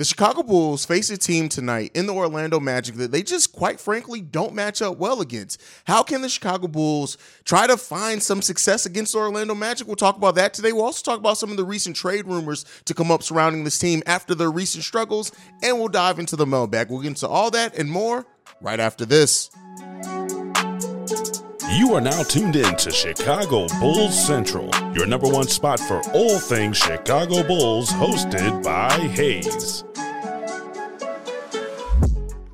The Chicago Bulls face a team tonight in the Orlando Magic that they just quite frankly don't match up well against. How can the Chicago Bulls try to find some success against the Orlando Magic? We'll talk about that today. We'll also talk about some of the recent trade rumors to come up surrounding this team after their recent struggles, and we'll dive into the mailbag. We'll get into all that and more right after this. You are now tuned in to Chicago Bulls Central, your number one spot for all things Chicago Bulls, hosted by Hayes.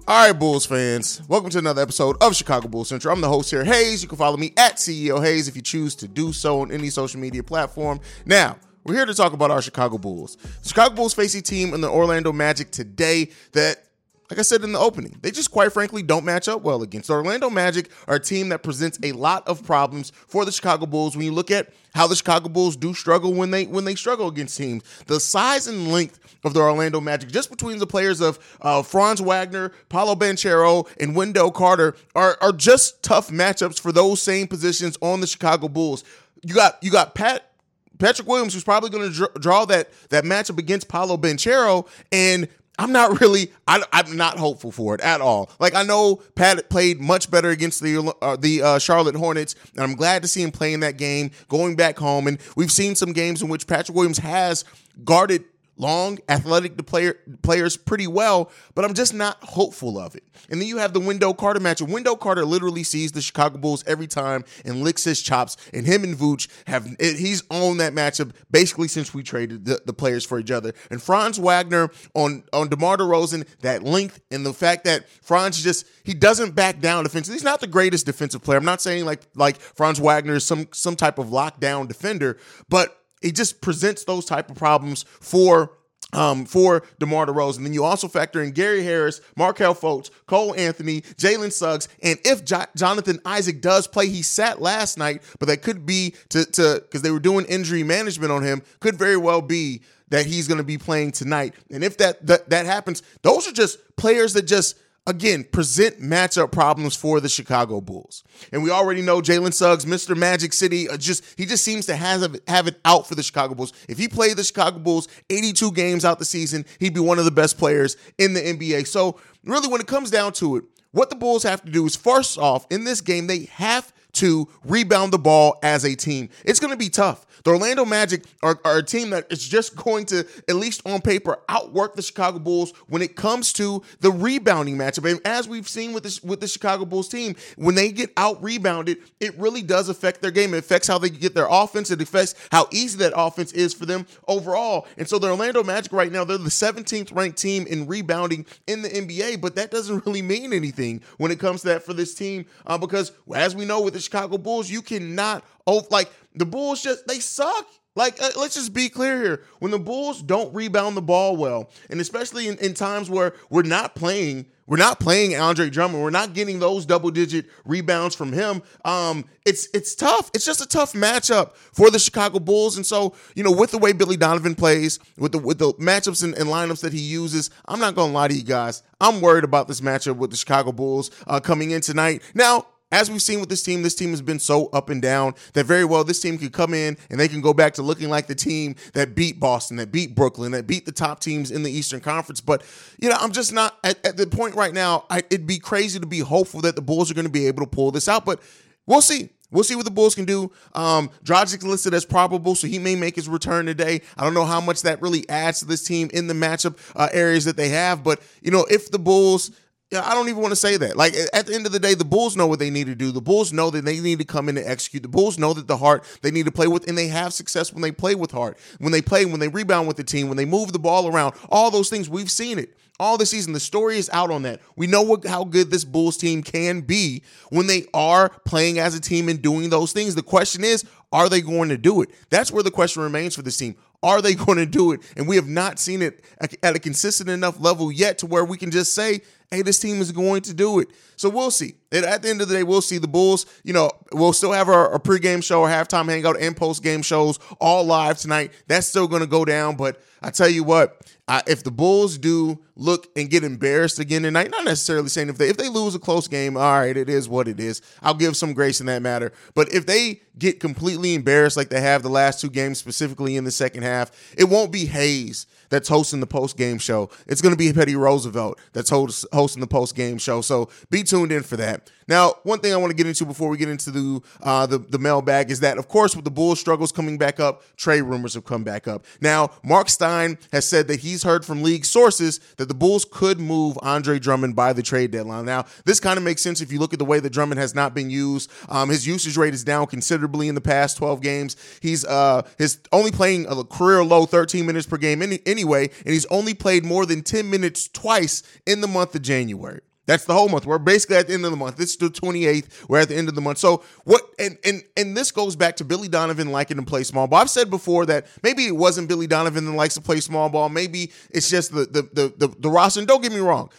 All right, Bulls fans, welcome to another episode of Chicago Bulls Central. I'm the host here, Hayes. You can follow me at CEO Hayes if you choose to do so on any social media platform. Now, we're here to talk about our Chicago Bulls. Chicago Bulls face a team in the Orlando Magic today that like I said in the opening, they just quite frankly don't match up well against. The Orlando Magic are a team that presents a lot of problems for the Chicago Bulls when you look at how the Chicago Bulls do struggle when they when they struggle against teams. The size and length of the Orlando Magic, just between the players of uh, Franz Wagner, Paolo Banchero, and Wendell Carter, are are just tough matchups for those same positions on the Chicago Bulls. You got you got Pat Patrick Williams, who's probably going to draw that that matchup against Paolo Banchero, and I'm not really. I, am not hopeful for it at all. Like I know Pat played much better against the uh, the uh, Charlotte Hornets, and I'm glad to see him playing that game, going back home. And we've seen some games in which Patrick Williams has guarded long, athletic player, players pretty well, but I'm just not hopeful of it. And then you have the Wendell Carter matchup. Wendell Carter literally sees the Chicago Bulls every time and licks his chops. And him and Vooch have he's owned that matchup basically since we traded the, the players for each other. And Franz Wagner on on DeMar DeRozan, that length and the fact that Franz just he doesn't back down defensively. He's not the greatest defensive player. I'm not saying like like Franz Wagner is some some type of lockdown defender, but it just presents those type of problems for um, for DeMar DeRozan. And then you also factor in Gary Harris, Markelle Fultz, Cole Anthony, Jalen Suggs, and if jo- Jonathan Isaac does play, he sat last night, but that could be to to because they were doing injury management on him. Could very well be that he's going to be playing tonight. And if that, that that happens, those are just players that just again, present matchup problems for the Chicago Bulls. And we already know Jalen Suggs, Mr. Magic City, uh, just he just seems to have have it out for the Chicago Bulls. If he played the Chicago Bulls 82 games out the season, he'd be one of the best players in the NBA. So, really when it comes down to it, what the Bulls have to do is first off, in this game, they have to rebound the ball as a team. It's going to be tough. The Orlando Magic are, are, a team that is just going to, at least on paper, outwork the Chicago Bulls when it comes to the rebounding matchup. And as we've seen with this with the Chicago Bulls team, when they get out rebounded, it really does affect their game. It affects how they get their offense. It affects how easy that offense is for them overall. And so the Orlando Magic right now, they're the 17th ranked team in rebounding in the NBA, but that doesn't really mean anything when it comes to that for this team uh, because as we know with the Chicago Bulls, you cannot oh like the Bulls just they suck. Like, uh, let's just be clear here. When the Bulls don't rebound the ball well, and especially in, in, times where we're not playing, we're not playing Andre Drummond, we're not getting those double digit rebounds from him. Um, it's it's tough. It's just a tough matchup for the Chicago Bulls. And so, you know, with the way Billy Donovan plays, with the with the matchups and, and lineups that he uses, I'm not gonna lie to you guys. I'm worried about this matchup with the Chicago Bulls uh, coming in tonight. Now, as we've seen with this team, this team has been so up and down that very well this team could come in and they can go back to looking like the team that beat Boston, that beat Brooklyn, that beat the top teams in the Eastern Conference. But, you know, I'm just not at, at the point right now. I, it'd be crazy to be hopeful that the Bulls are going to be able to pull this out, but we'll see. We'll see what the Bulls can do. Um, Dragic's listed as probable, so he may make his return today. I don't know how much that really adds to this team in the matchup uh, areas that they have, but you know, if the Bulls yeah, I don't even want to say that. Like at the end of the day, the Bulls know what they need to do. The Bulls know that they need to come in and execute. The Bulls know that the heart they need to play with, and they have success when they play with heart. When they play, when they rebound with the team, when they move the ball around, all those things we've seen it all the season. The story is out on that. We know what, how good this Bulls team can be when they are playing as a team and doing those things. The question is, are they going to do it? That's where the question remains for this team. Are they going to do it? And we have not seen it at a consistent enough level yet to where we can just say, hey, this team is going to do it. So we'll see. It, at the end of the day, we'll see the Bulls. You know, we'll still have our, our pregame show, our halftime hangout, and post game shows all live tonight. That's still going to go down. But I tell you what, uh, if the Bulls do look and get embarrassed again tonight, not necessarily saying if they if they lose a close game, all right, it is what it is. I'll give some grace in that matter. But if they get completely embarrassed like they have the last two games, specifically in the second half, it won't be Hayes that's hosting the post game show. It's going to be Petty Roosevelt that's host, hosting the post game show. So be tuned in for that. Now, one thing I want to get into before we get into the uh, the, the mailbag is that, of course, with the Bulls struggles coming back up, trade rumors have come back up. Now, Marc Stein has said that he's heard from league sources that the Bulls could move Andre Drummond by the trade deadline. Now, this kind of makes sense if you look at the way that Drummond has not been used. Um, his usage rate is down considerably in the past 12 games. He's uh, his only playing a career low 13 minutes per game any, anyway, and he's only played more than 10 minutes twice in the month of January. That's the whole month. We're basically at the end of the month. Is the 28th. We're at the end of the month. So what and and and this goes back to Billy Donovan liking to play small ball. I've said before that maybe it wasn't Billy Donovan that likes to play small ball. Maybe it's just the the the the, the roster. And don't get me wrong.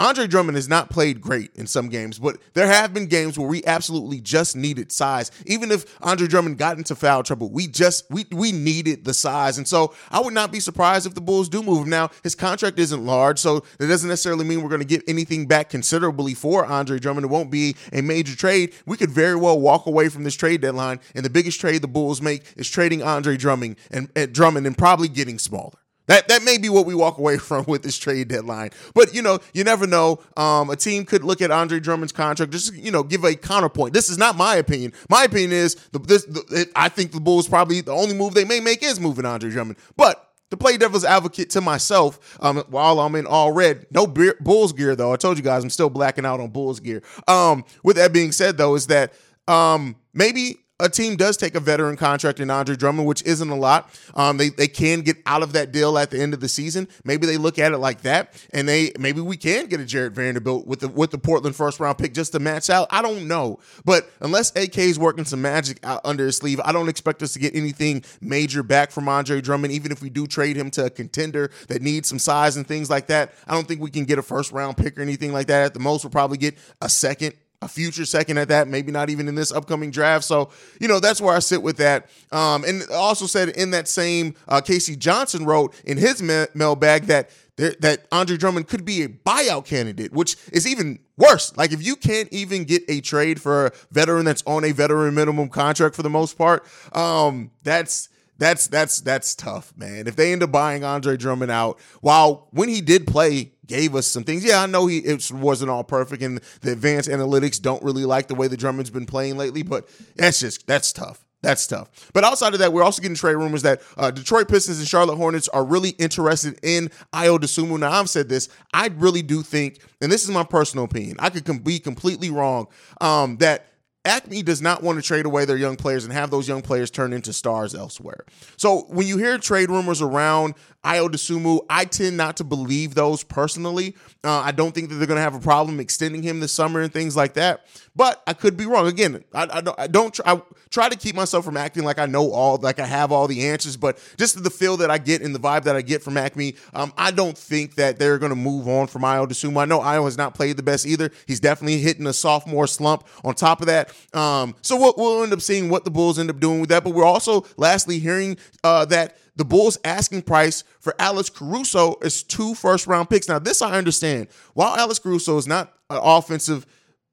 Andre Drummond has not played great in some games, but there have been games where we absolutely just needed size. Even if Andre Drummond got into foul trouble, we just we we needed the size. And so I would not be surprised if the Bulls do move him. Now, his contract isn't large, so that doesn't necessarily mean we're going to get anything back considerably for Andre Drummond. It won't be a major trade. We could very well walk away from this trade deadline, and the biggest trade the Bulls make is trading Andre Drummond and, and Drummond and probably getting smaller. That that may be what we walk away from with this trade deadline. But you know, you never know. Um, a team could look at Andre Drummond's contract, just you know, give a counterpoint. This is not my opinion. My opinion is the, this. The, I think the Bulls probably the only move they may make is moving Andre Drummond. But to play devil's advocate to myself, um, while I'm in all red, no beer, Bulls gear though. I told you guys I'm still blacking out on Bulls gear. Um, with that being said, though, is that um, maybe a team does take a veteran contract in Andre Drummond, which isn't a lot. Um, they they can get out of that deal at the end of the season. Maybe they look at it like that, and they maybe we can get a Jarred Vanderbilt with the with the Portland first round pick just to match out. I don't know, but unless AK is working some magic out under his sleeve, I don't expect us to get anything major back from Andre Drummond. Even if we do trade him to a contender that needs some size and things like that, I don't think we can get a first round pick or anything like that. At the most, we'll probably get a second a future second at that, maybe not even in this upcoming draft. So, you know, that's where I sit with that. Um, and also said in that same, uh, K.C. Johnson wrote in his ma- mailbag that that Andre Drummond could be a buyout candidate, which is even worse. Like if you can't even get a trade for a veteran that's on a veteran minimum contract for the most part, um, that's that's that's that's tough, man. If they end up buying Andre Drummond out, while when he did play, gave us some things. Yeah, I know he it wasn't all perfect, and the advanced analytics don't really like the way the Drummond's been playing lately. But that's just that's tough. That's tough. But outside of that, we're also getting trade rumors that uh, Detroit Pistons and Charlotte Hornets are really interested in Ayo Dosunmu. Now, I've said this. I really do think, and this is my personal opinion, I could com- be completely wrong, um, that AKME does not want to trade away their young players and have those young players turn into stars elsewhere. So when you hear trade rumors around Ayo Dosunmu, I tend not to believe those personally. Uh, I don't think that they're going to have a problem extending him this summer and things like that. But I could be wrong. Again, I, I don't, I don't try, I try to keep myself from acting like I know all, like I have all the answers. But just the feel that I get and the vibe that I get from AKME, um, I don't think that they're going to move on from Ayo Dosunmu. I know Ayo has not played the best either. He's definitely hitting a sophomore slump. On top of that, um, so we'll, we'll end up seeing what the Bulls end up doing with that. But we're also lastly hearing uh, that the Bulls' asking price for Alex Caruso is two first round picks. Now, this I understand. While Alex Caruso is not an offensive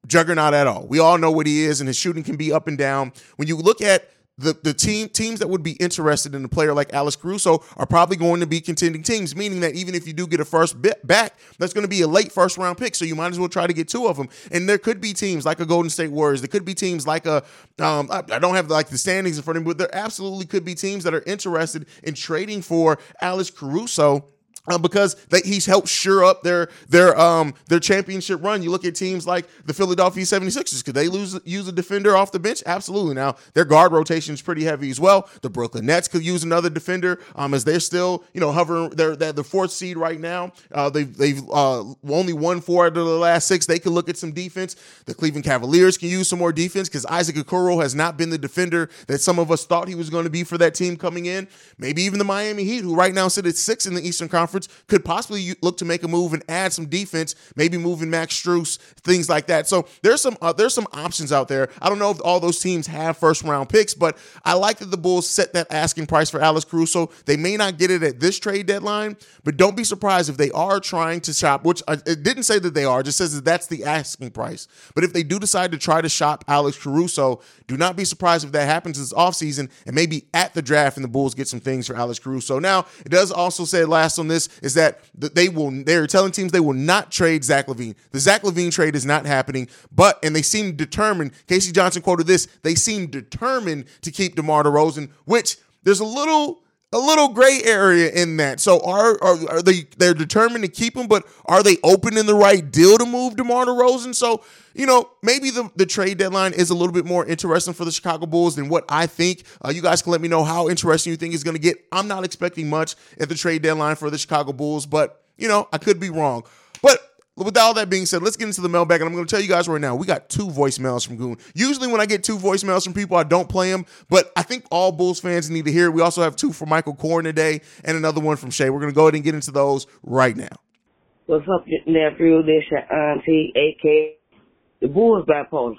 juggernaut at all, we all know what he is, and his shooting can be up and down. When you look at the, the team teams that would be interested in a player like Alex Caruso are probably going to be contending teams, meaning that even if you do get a first bit back, that's going to be a late first round pick. So you might as well try to get two of them. And there could be teams like a Golden State Warriors. There could be teams like a um, I, I don't have like the standings in front of me, but there absolutely could be teams that are interested in trading for Alex Caruso uh, because they, he's helped sure up their their um their championship run. You look at teams like the Philadelphia 76ers. Could they lose use a defender off the bench? Absolutely. Now their guard rotation is pretty heavy as well. The Brooklyn Nets could use another defender um as they're still you know hovering. They're, they're the fourth seed right now. Uh, they've they've uh, only won four out of the last six. They could look at some defense. The Cleveland Cavaliers can use some more defense because Isaac Okoro has not been the defender that some of us thought he was going to be for that team coming in. Maybe even the Miami Heat, who right now sit at six in the Eastern Conference conference, could possibly look to make a move and add some defense, maybe moving Max Strus, things like that. So there's some uh, there's some options out there. I don't know if all those teams have first round picks, but I like that the Bulls set that asking price for Alex Caruso. They may not get it at this trade deadline, but don't be surprised if they are trying to shop. Which uh, it didn't say that they are, just says that that's the asking price. But if they do decide to try to shop Alex Caruso, do not be surprised if that happens this offseason and maybe at the draft and the Bulls get some things for Alex Caruso. Now, it does also say last on this is that they will they're telling teams they will not trade Zach LaVine. The Zach LaVine trade is not happening, but and they seem determined. K.C. Johnson quoted this, they seem determined to keep DeMar DeRozan, which there's a little a little gray area in that. So are, are are they they're determined to keep him, but are they open in the right deal to move DeMar DeRozan? So you know maybe the the trade deadline is a little bit more interesting for the Chicago Bulls than what I think. Uh, you guys can let me know how interesting you think is going to get. I'm not expecting much at the trade deadline for the Chicago Bulls, but you know I could be wrong. But with all that being said, let's get into the mailbag. And I'm going to tell you guys right now, we got two voicemails from Goon. Usually, when I get two voicemails from people, I don't play them, but I think all Bulls fans need to hear it. We also have two from Michael Korn today and another one from Shay. We're going to go ahead and get into those right now. What's up, nephew? This your auntie, aka the Bulls bipolar.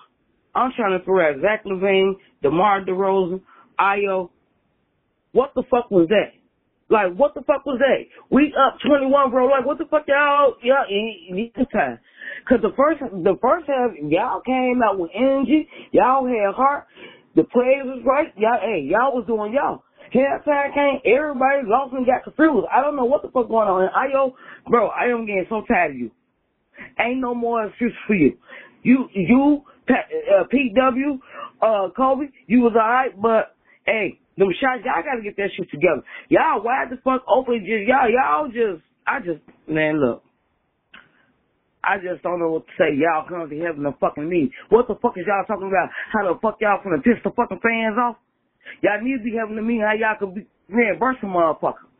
I'm trying to figure out Zach LaVine, DeMar DeRozan, Ayo. What the fuck was that? Like, what the fuck was that? We up 21, bro. Like, what the fuck y'all, y'all, need to time. Cause the first, the first half, y'all came out with energy. Y'all had heart. The players was right. Y'all, hey, y'all was doing y'all. Halftime came, everybody lost and got confused. I don't know what the fuck going on. And Ayo, bro, I am getting so tired of you. Ain't no more excuse for you. You, you, uh, PW, uh, Coby, you was alright, but hey, them shots, y'all gotta get that shit together. Y'all wide the fuck open, just y'all, y'all just, I just, man, look. I just don't know what to say. Y'all come to heaven to fucking me. What the fuck is y'all talking about? How the fuck y'all gonna piss the fucking fans off? Y'all need to be having to me how y'all could be reimburse a motherfucker.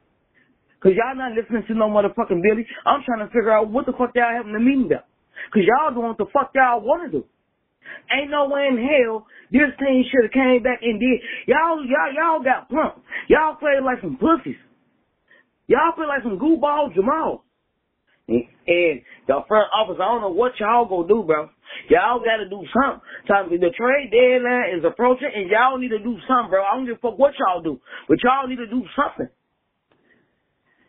Cause y'all not listening to no motherfucking Billy. I'm trying to figure out what the fuck y'all having to meeting about. Cause y'all doing what the fuck y'all wanna do. Ain't no way in hell this team should have came back and did. Y'all, y'all, y'all got pumped. Y'all played like some pussies. Y'all play like some goofball Jamal. And the front office, I don't know what y'all gonna do, bro. Y'all gotta do something. Time the trade deadline is approaching, and y'all need to do something, bro. I don't give a fuck what y'all do, but y'all need to do something.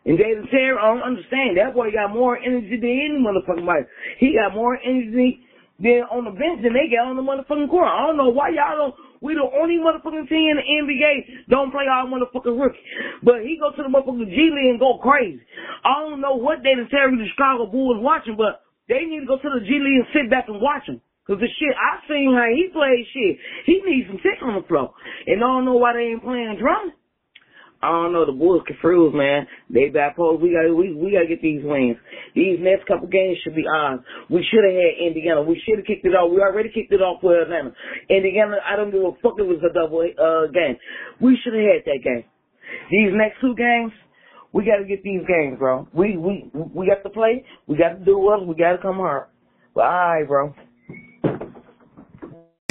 And David Terry, I don't understand. That boy got more energy than any motherfucking body. He got more energy then on the bench than they got on the motherfucking court. I don't know why y'all don't. We the only motherfucking team in the NBA don't play our motherfucking rookie. But he go to the motherfucking G League and go crazy. I don't know what they the Terry the Chicago Bulls watching, but they need to go to the G League and sit back and watch him. Cause the shit, I seen how he plays shit. He needs some tick on the floor. And I don't know why they ain't playing Drummond. I don't know. The Bulls confused, man. They bipolar. We got we we got to get these wins. These next couple games should be ours. We should have had Indiana. We should have kicked it off. We already kicked it off with Atlanta. Indiana. I don't give a fuck. It was a double uh game. We should have had that game. These next two games, we got to get these games, bro. We we we got to play. We got to do us. We got to come hard. But all right, bro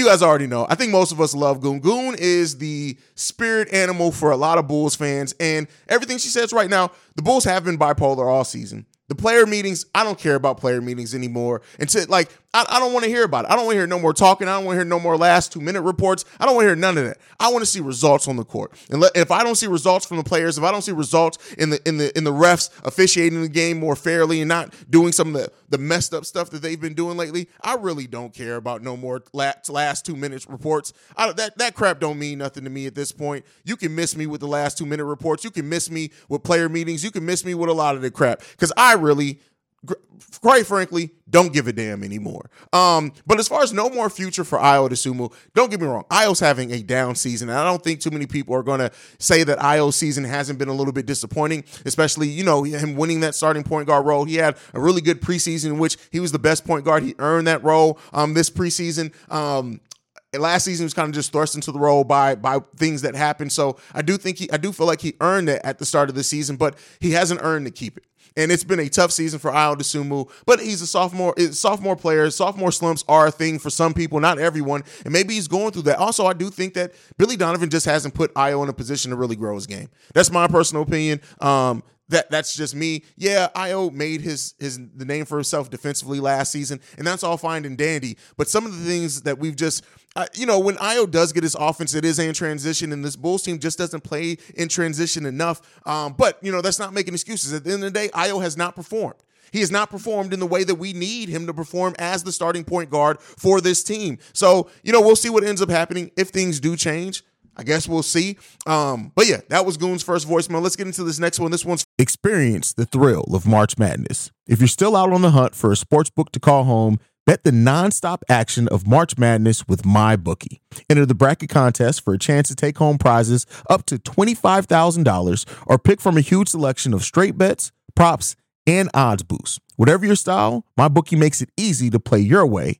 you guys already know. I think most of us love Goon. Goon is the spirit animal for a lot of Bulls fans, and everything she says right now, the Bulls have been bipolar all season. The player meetings, I don't care about player meetings anymore. Until like, I, I don't want to hear about it. I don't want to hear no more talking. I don't want to hear no more last two minute reports. I don't want to hear none of that. I want to see results on the court. And if I don't see results from the players, if I don't see results in the in the in the refs officiating the game more fairly and not doing some of the the messed up stuff that they've been doing lately, I really don't care about no more last, last two minutes reports. I, that that crap don't mean nothing to me at this point. You can miss me with the last two minute reports. You can miss me with player meetings. You can miss me with a lot of the crap because I really quite frankly, don't give a damn anymore. Um, but as far as no more future for Ayo Dosunmu, don't get me wrong. Ayo's having a down season. And I don't think too many people are going to say that Ayo's season hasn't been a little bit disappointing, especially, you know, him winning that starting point guard role. He had a really good preseason in which he was the best point guard. He earned that role um, this preseason. Um, last season was kind of just thrust into the role by by things that happened. So I do think he I do feel like he earned it at the start of the season, but he hasn't earned to keep it. And it's been a tough season for Ayo Dosunmu, but he's a sophomore. Sophomore player, sophomore slumps are a thing for some people, not everyone. And maybe he's going through that. Also, I do think that Billy Donovan just hasn't put Ayo in a position to really grow his game. That's my personal opinion. Um, that that's just me. Yeah, Ayo made his his the name for himself defensively last season, and that's all fine and dandy. But some of the things that we've just uh, you know, when Ayo does get his offense, it is in transition, and this Bulls team just doesn't play in transition enough. Um, but you know, that's not making excuses. At the end of the day, Ayo has not performed. He has not performed in the way that we need him to perform as the starting point guard for this team. So, you know, we'll see what ends up happening if things do change. I guess we'll see. Um, but yeah, that was Goon's first voicemail. Let's get into this next one. This one's experience the thrill of March Madness. If you're still out on the hunt for a sports book to call home, bet the nonstop action of March Madness with MyBookie. Enter the bracket contest for a chance to take home prizes up to $25,000 or pick from a huge selection of straight bets, props, and odds boosts. Whatever your style, MyBookie makes it easy to play your way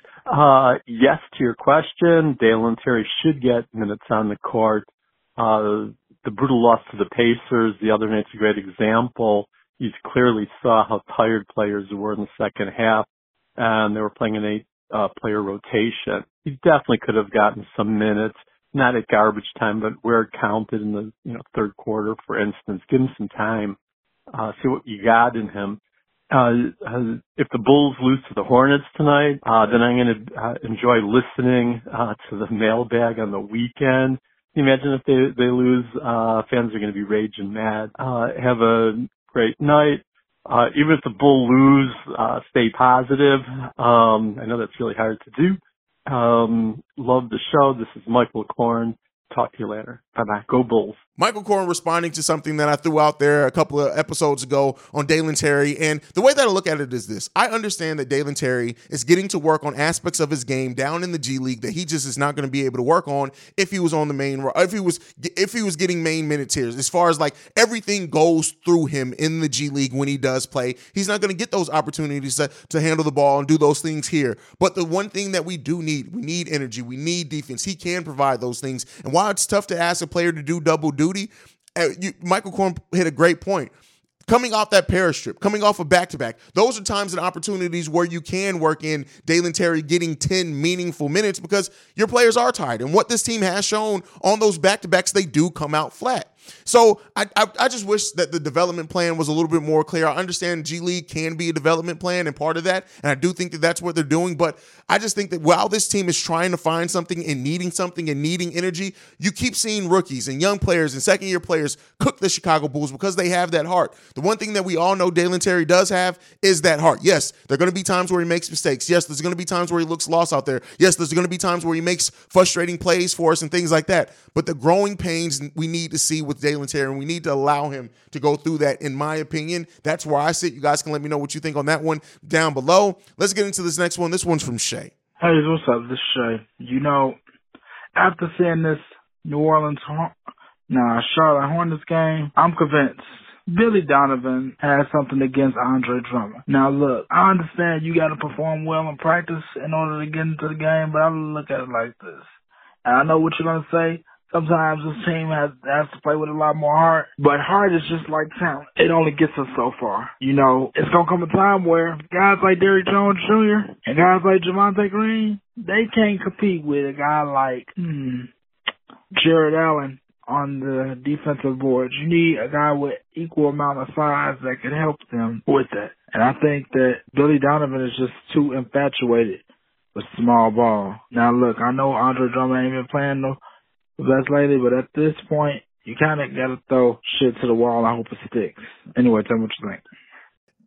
uh, yes to your question. Dalen Terry should get minutes on the court. Uh, the brutal loss to the Pacers the other night's a great example. You clearly saw how tired players were in the second half, and they were playing an eight uh, player rotation. He definitely could have gotten some minutes not at garbage time, but where it counted in the you know third quarter, for instance. Give him some time, uh, see what you got in him. Uh, if the Bulls lose to the Hornets tonight, uh, then I'm going to uh, enjoy listening uh, to the mailbag on the weekend. Can you imagine if they they lose? Uh, fans are going to be raging mad. Uh, have a great night. Uh, even if the Bull lose, uh, stay positive. Um, I know that's really hard to do. Um, love the show. This is Michael Corn. Talk to you later. Bye bye. Go Bulls. Michael Corn responding to something that I threw out there a couple of episodes ago on Dalen Terry. And the way that I look at it is this I understand that Dalen Terry is getting to work on aspects of his game down in the G League that he just is not going to be able to work on if he was on the main if he was if he was getting main minutes here. As far as like everything goes through him in the G League when he does play, he's not going to get those opportunities to, to handle the ball and do those things here. But the one thing that we do need, we need energy, we need defense. He can provide those things. And while it's tough to ask a player to do double duty, you, Michael Corn hit a great point coming off that Paris trip, coming off a of back to back, those are times and opportunities where you can work in Dalen Terry getting 10 meaningful minutes because your players are tired. And what this team has shown on those back to backs, they do come out flat. So I, I, I just wish that the development plan was a little bit more clear. I understand G League can be a development plan and part of that, and I do think that that's what they're doing. But I just think that while this team is trying to find something and needing something and needing energy, you keep seeing rookies and young players and second year players cook the Chicago Bulls because they have that heart. The one thing that we all know Dalen Terry does have is that heart. Yes, there are going to be times where he makes mistakes. Yes, there's going to be times where he looks lost out there. Yes, there's going to be times where he makes frustrating plays for us and things like that. But the growing pains we need to see with Dalen Terry, and we need to allow him to go through that, in my opinion. That's where I sit. You guys can let me know what you think on that one down below. Let's get into this next one. This one's from Shay. Hey, what's up? This is Shay. You know, after seeing this New Orleans, nah, Charlotte Hornets game, I'm convinced Billy Donovan has something against Andre Drummond. Now look, I understand you gotta perform well in practice in order to get into the game, but I look at it like this. And I know what you're gonna say. Sometimes this team has has to play with a lot more heart, but heart is just like talent. It only gets us so far. You know, it's gonna come a time where guys like Derrick Jones Jr. and guys like Javonte Green, they can't compete with a guy like hmm, Jarrett Allen on the defensive boards. You need a guy with equal amount of size that can help them with that. And I think that Billy Donovan is just too infatuated with small ball. Now look, I know Andre Drummond ain't been playing no best lately, but at this point, you kind of got to throw shit to the wall. I hope it sticks. Anyway, tell me what you think.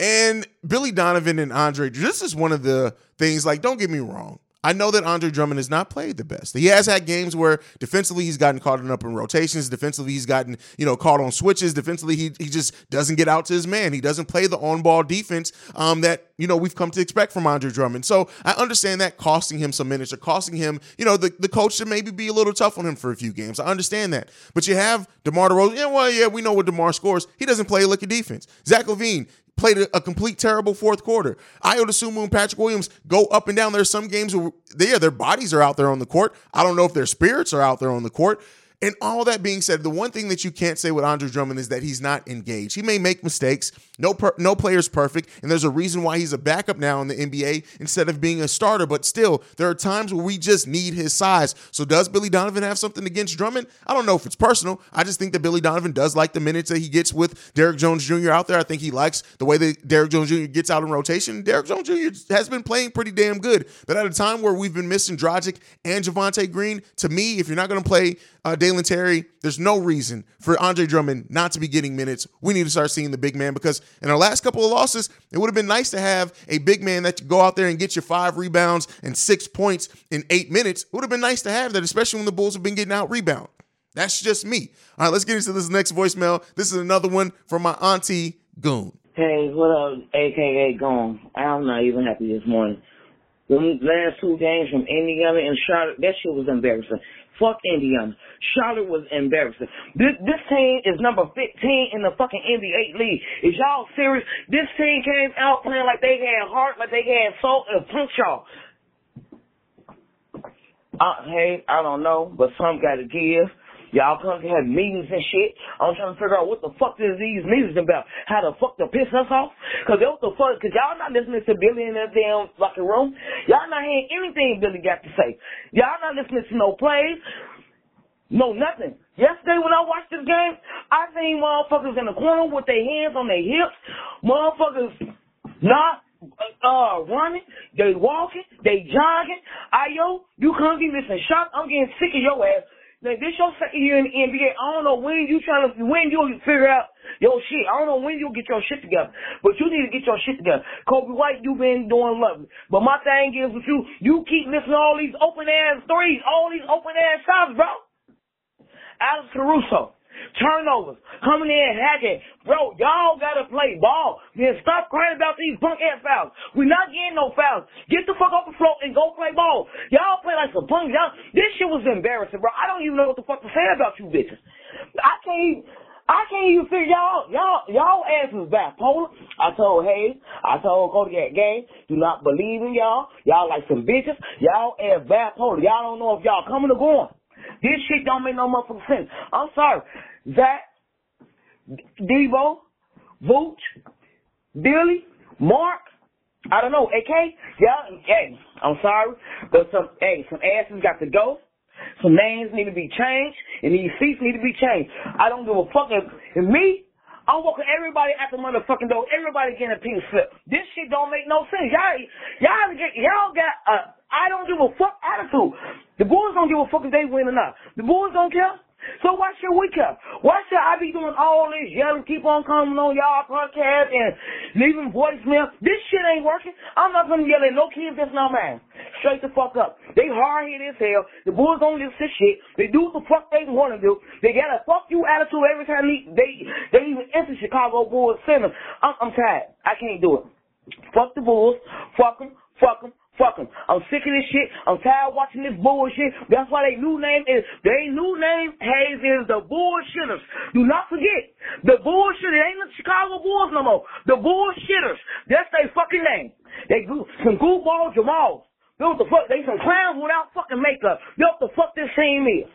And Billy Donovan and Andre, this is one of the things, like, don't get me wrong. I know that Andre Drummond has not played the best. He has had games where defensively he's gotten caught up in rotations. Defensively he's gotten you know caught on switches. Defensively he he just doesn't get out to his man. He doesn't play the on ball defense um, that you know we've come to expect from Andre Drummond. So I understand that costing him some minutes or costing him you know the the coach should maybe be a little tough on him for a few games. I understand that, but you have DeMar DeRozan. Yeah, well, yeah, we know what DeMar scores. He doesn't play a lick of defense. Zach LaVine, played a, a, complete terrible fourth quarter. Ayo Dosunmu and Patrick Williams go up and down. There's some games where they, yeah, their bodies are out there on the court. I don't know if their spirits are out there on the court. And all that being said, the one thing that you can't say with Andre Drummond is that he's not engaged. He may make mistakes. No, per, no player's perfect, and there's a reason why he's a backup now in the NBA instead of being a starter. But still, there are times where we just need his size. So does Billy Donovan have something against Drummond? I don't know if it's personal. I just think that Billy Donovan does like the minutes that he gets with Derrick Jones Jr. out there. I think he likes the way that Derrick Jones Jr. gets out in rotation. Derrick Jones Jr. has been playing pretty damn good. But at a time where we've been missing Dragic and Javonte Green, to me, if you're not going to play uh, Dalen Terry, there's no reason for Andre Drummond not to be getting minutes. We need to start seeing the big man because in our last couple of losses, it would have been nice to have a big man that could go out there and get you five rebounds and six points in eight minutes. It would have been nice to have that, especially when the Bulls have been getting out rebound. That's just me. All right, let's get into this next voicemail. This is another one from my auntie Goon. Hey, what up, AKA Goon? I'm not even happy this morning. The last two games from Indiana and Charlotte, that shit was embarrassing. Fuck Indiana. Charlotte was embarrassing. This, this team is number 15 in the fucking NBA league. Is y'all serious? This team came out playing like they had heart, like they had soul, and punch y'all. Uh, hey, I don't know, but some gotta give. Y'all come to have meetings and shit. I'm trying to figure out what the fuck is these meetings about. How the fuck to piss us off? Cause what the fuck, cause y'all not listening to Billy in that damn fucking room. Y'all not hearing anything Billy got to say. Y'all not listening to no plays. No, nothing. Yesterday when I watched this game, I seen motherfuckers in the corner with their hands on their hips. Motherfuckers not uh running, they walking, they jogging. Ayo, you come me some shots. I'm getting sick of your ass. Like this your second year in the NBA. I don't know when you trying to when you figure out your shit. I don't know when you'll get your shit together. But you need to get your shit together. Coby White, you've been doing lovely. But my thing is with you, you keep missing all these open ass threes, all these open ass shots, bro. Alex Caruso. Turnovers. Coming in hacking. Bro, y'all gotta play ball. Then stop crying about these punk ass fouls. We're not getting no fouls. Get the fuck off the floor and go play ball. Y'all play like some punks. Y'all, this shit was embarrassing, bro. I don't even know what the fuck to say about you bitches. I can't I can't even figure y'all, y'all, y'all asses bipolar. I told Hayes, I told Cody that game, do not believe in y'all. Y'all like some bitches. Y'all ass bipolar. Y'all don't know if y'all coming or going. This shit don't make no motherfucking sense. I'm sorry. Zach, Debo, Vooch, Billy, Mark, I don't know, AK, yeah, hey, I'm sorry, but some, hey, some asses got to go. Some names need to be changed, and these seats need to be changed. I don't give a fuck if, if me, I'm walking everybody at the motherfucking door. Everybody getting a pink slip. This shit don't make no sense. Y'all, y'all, get, y'all got a I don't give a fuck attitude. The boys don't give a fuck if they win or not. The boys don't care. So why should we care? Why should I be doing all this yelling, keep on coming on y'all podcast and leaving voicemail? This shit ain't working. I'm not gonna yell at no kids that's not mine. Straight the fuck up. They hard headed as hell. The boys don't listen to shit. They do what the fuck they wanna do. They got a fuck you attitude every time they they, they even enter Chicago Bulls Center. I'm, I'm tired. I can't do it. Fuck the Bulls. Fuck them. Fuck them. Fuck them. I'm sick of this shit. I'm tired of watching this bullshit. That's why their new name is, their new name, Hayes, is the Bullshitters. Do not forget, the Bullshitters ain't the Chicago Bulls no more. The Bullshitters. That's their fucking name. They go, some goofball Jamals. They what the fuck, they some clowns without fucking makeup. They what the fuck this team is.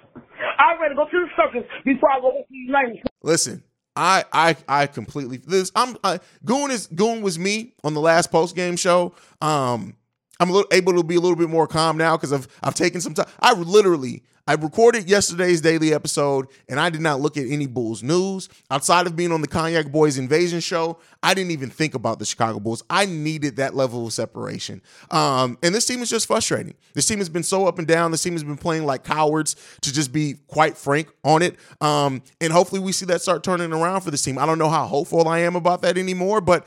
I'd rather go to the circus before I go to these names. Listen. I I I completely this I'm uh, Goon is Goon was me on the last post game show. Um I'm little, able to be a little bit more calm now because I've I've taken some time. I literally I recorded yesterday's daily episode and I did not look at any Bulls news outside of being on the Cognac Boys Invasion show. I didn't even think about the Chicago Bulls. I needed that level of separation. Um, and this team is just frustrating. This team has been so up and down. This team has been playing like cowards, to just be quite frank on it. Um, and hopefully we see that start turning around for this team. I don't know how hopeful I am about that anymore, but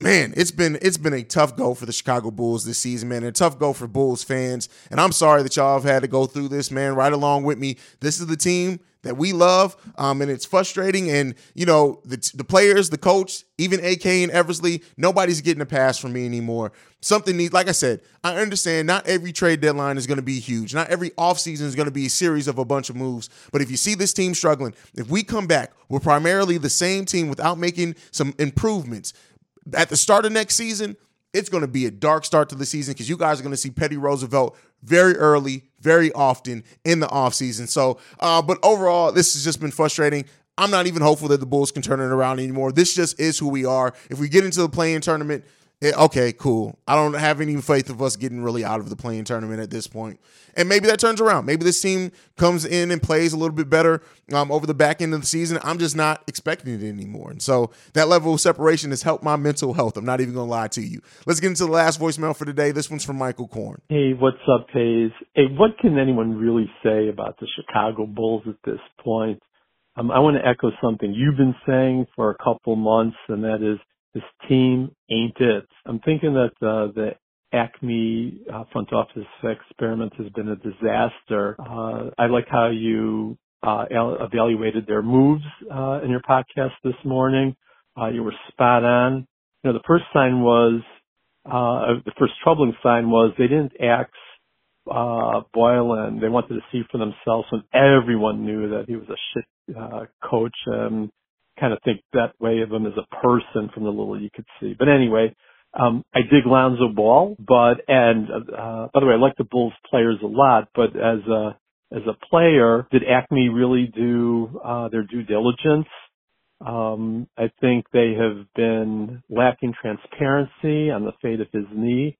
man, it's been it's been a tough go for the Chicago Bulls this season, man. A tough go for Bulls fans. And I'm sorry that y'all have had to go through this, man. Right along with me. This is the team that we love, um, and it's frustrating. And you know, the the players, the coach, even AK and Eversley, nobody's getting a pass from me anymore. Something needs, like I said, I understand. Not every trade deadline is going to be huge. Not every offseason is going to be a series of a bunch of moves. But if you see this team struggling, if we come back, we're primarily the same team without making some improvements at the start of next season, it's going to be a dark start to the season because you guys are going to see Petty Roosevelt very early, very often in the offseason. So, uh, but overall, this has just been frustrating. I'm not even hopeful that the Bulls can turn it around anymore. This just is who we are. If we get into the play-in tournament, it, okay, cool. I don't have any faith of us getting really out of the play-in tournament at this point. And maybe that turns around. Maybe this team comes in and plays a little bit better um, over the back end of the season. I'm just not expecting it anymore. And so that level of separation has helped my mental health. I'm not even going to lie to you. Let's get into the last voicemail for today. This one's from Michael Korn. Hey, what's up, Hayes? Hey, what can anyone really say about the Chicago Bulls at this point? Um, I want to echo something you've been saying for a couple months, and that is this team ain't it. I'm thinking that uh, the AKME uh, front office experiment has been a disaster. Uh, I like how you uh, evaluated their moves uh, in your podcast this morning. Uh, you were spot on. You know, the first sign was uh, the first troubling sign was they didn't axe Boylen. They wanted to see for themselves when everyone knew that he was a shit uh, coach. Kind of think that way of him as a person from the little you could see. But anyway, um, I dig Lonzo Ball, but and uh, by the way, I like the Bulls players a lot. But as a as a player, did AKME really do uh, their due diligence? Um, I think they have been lacking transparency on the fate of his knee.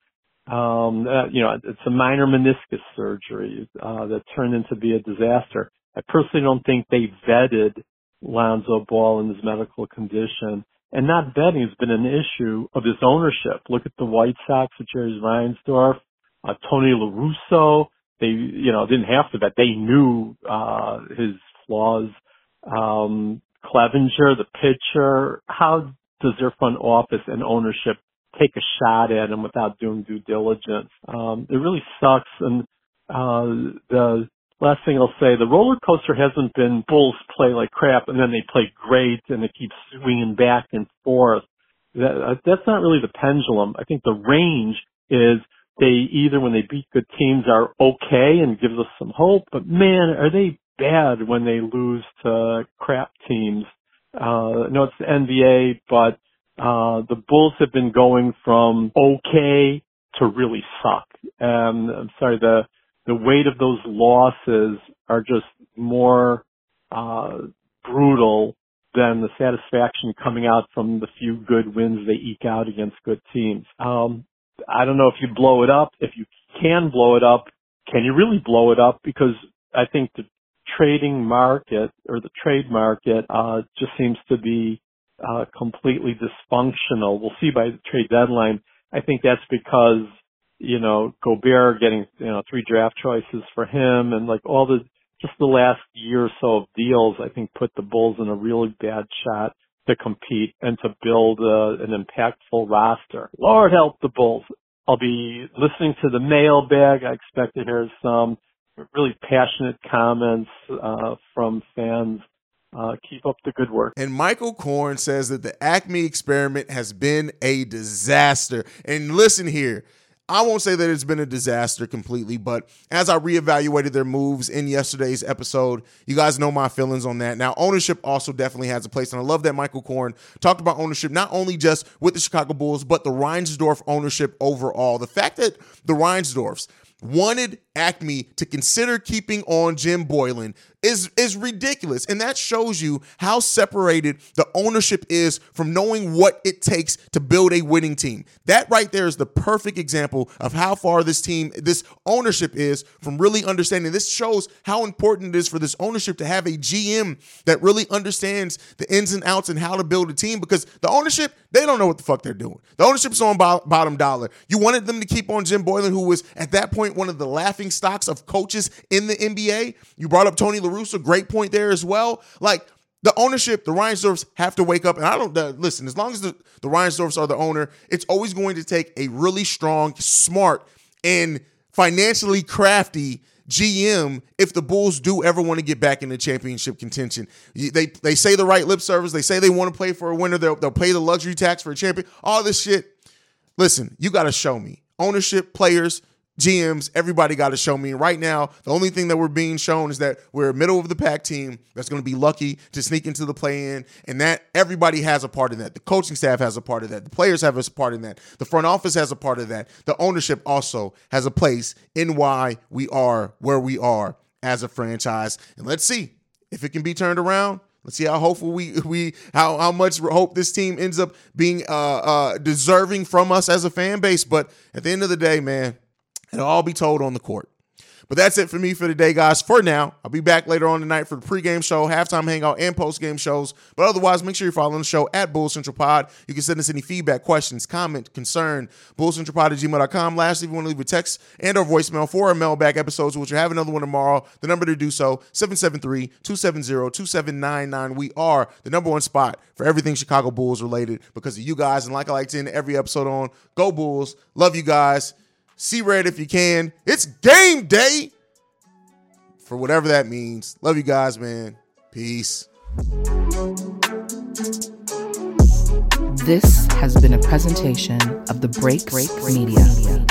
Um, uh, you know, it's a minor meniscus surgery uh, that turned into be a disaster. I personally don't think they vetted Lonzo Ball and his medical condition. And not betting has been an issue of his ownership. Look at the White Sox with Jerry Reinsdorf, uh, Tony La Russa. They, you know, didn't have to bet. They knew, uh, his flaws. Um, Clevinger, the pitcher. How does their front office and ownership take a shot at him without doing due diligence? Um, it really sucks. And, uh, the, last thing I'll say, the roller coaster hasn't been Bulls play like crap and then they play great and it keeps swinging back and forth. That, uh, that's not really the pendulum. I think the range is they either when they beat good teams are okay and gives us some hope, but man, are they bad when they lose to crap teams. Uh, no, it's the NBA, but, uh, the Bulls have been going from okay to really suck. Um, I'm sorry, the, the weight of those losses are just more uh, brutal than the satisfaction coming out from the few good wins they eke out against good teams. Um, I don't know if you blow it up. If you can blow it up, can you really blow it up? Because I think the trading market or the trade market uh, just seems to be uh, completely dysfunctional. We'll see by the trade deadline. I think that's because you know, Gobert getting, you know, three draft choices for him and like all the, just the last year or so of deals, I think put the Bulls in a really bad shot to compete and to build uh, an impactful roster. Lord help the Bulls. I'll be listening to the mailbag. I expect to hear some really passionate comments uh, from fans. Uh, keep up the good work. And Michael Korn says that the AKME experiment has been a disaster. And listen here, I won't say that it's been a disaster completely, but as I reevaluated their moves in yesterday's episode, you guys know my feelings on that. Now, ownership also definitely has a place, and I love that Michael Korn talked about ownership not only just with the Chicago Bulls, but the Reinsdorf ownership overall. The fact that the Reinsdorfs wanted AKME to consider keeping on Jim Boylen is is ridiculous and that shows you how separated the ownership is from knowing what it takes to build a winning team. That right there is the perfect example of how far this team this ownership is from really understanding. This shows how important it is for this ownership to have a GM that really understands the ins and outs and how to build a team because the ownership they don't know what the fuck they're doing. The ownership's on bottom dollar. You wanted them to keep on Jim Boylen who was at that point one of the laughing stocks of coaches in the NBA. You brought up Tony La Russa, great point there as well. Like, The ownership, the Reinsdorfs have to wake up. And I don't uh, listen, as long as the, the Reinsdorfs are the owner, it's always going to take a really strong, smart, and financially crafty GM if the Bulls do ever want to get back into championship contention. They they say the right lip service. They say they want to play for a winner. They'll, they'll pay the luxury tax for a champion. All this shit. Listen, you got to show me ownership, players, GMs, everybody got to show me. Right now, the only thing that we're being shown is that we're a middle of the pack team that's going to be lucky to sneak into the play in. And that everybody has a part in that. The coaching staff has a part of that. The players have a part in that. The front office has a part of that. The ownership also has a place in why we are where we are as a franchise. And let's see if it can be turned around. Let's see how hopeful we we how how much hope this team ends up being uh uh deserving from us as a fan base. But at the end of the day, man, It'll all be told on the court. But that's it for me for today, guys. For now, I'll be back later on tonight for the pregame show, halftime hangout, and postgame shows. But otherwise, make sure you're following the show at Bull Central Pod. You can send us any feedback, questions, comment, concern, bullcentralpod at gmail.com. Lastly, if you want to leave a text and or voicemail for our mailbag episodes, which will have another one tomorrow, the number to do so, 773-270-2799. We are the number one spot for everything Chicago Bulls related because of you guys. And like I like to end every episode on, go Bulls. Love you guys. See red if you can. It's game day for whatever that means. Love you guys, man. Peace. This has been a presentation of the Break Break Media.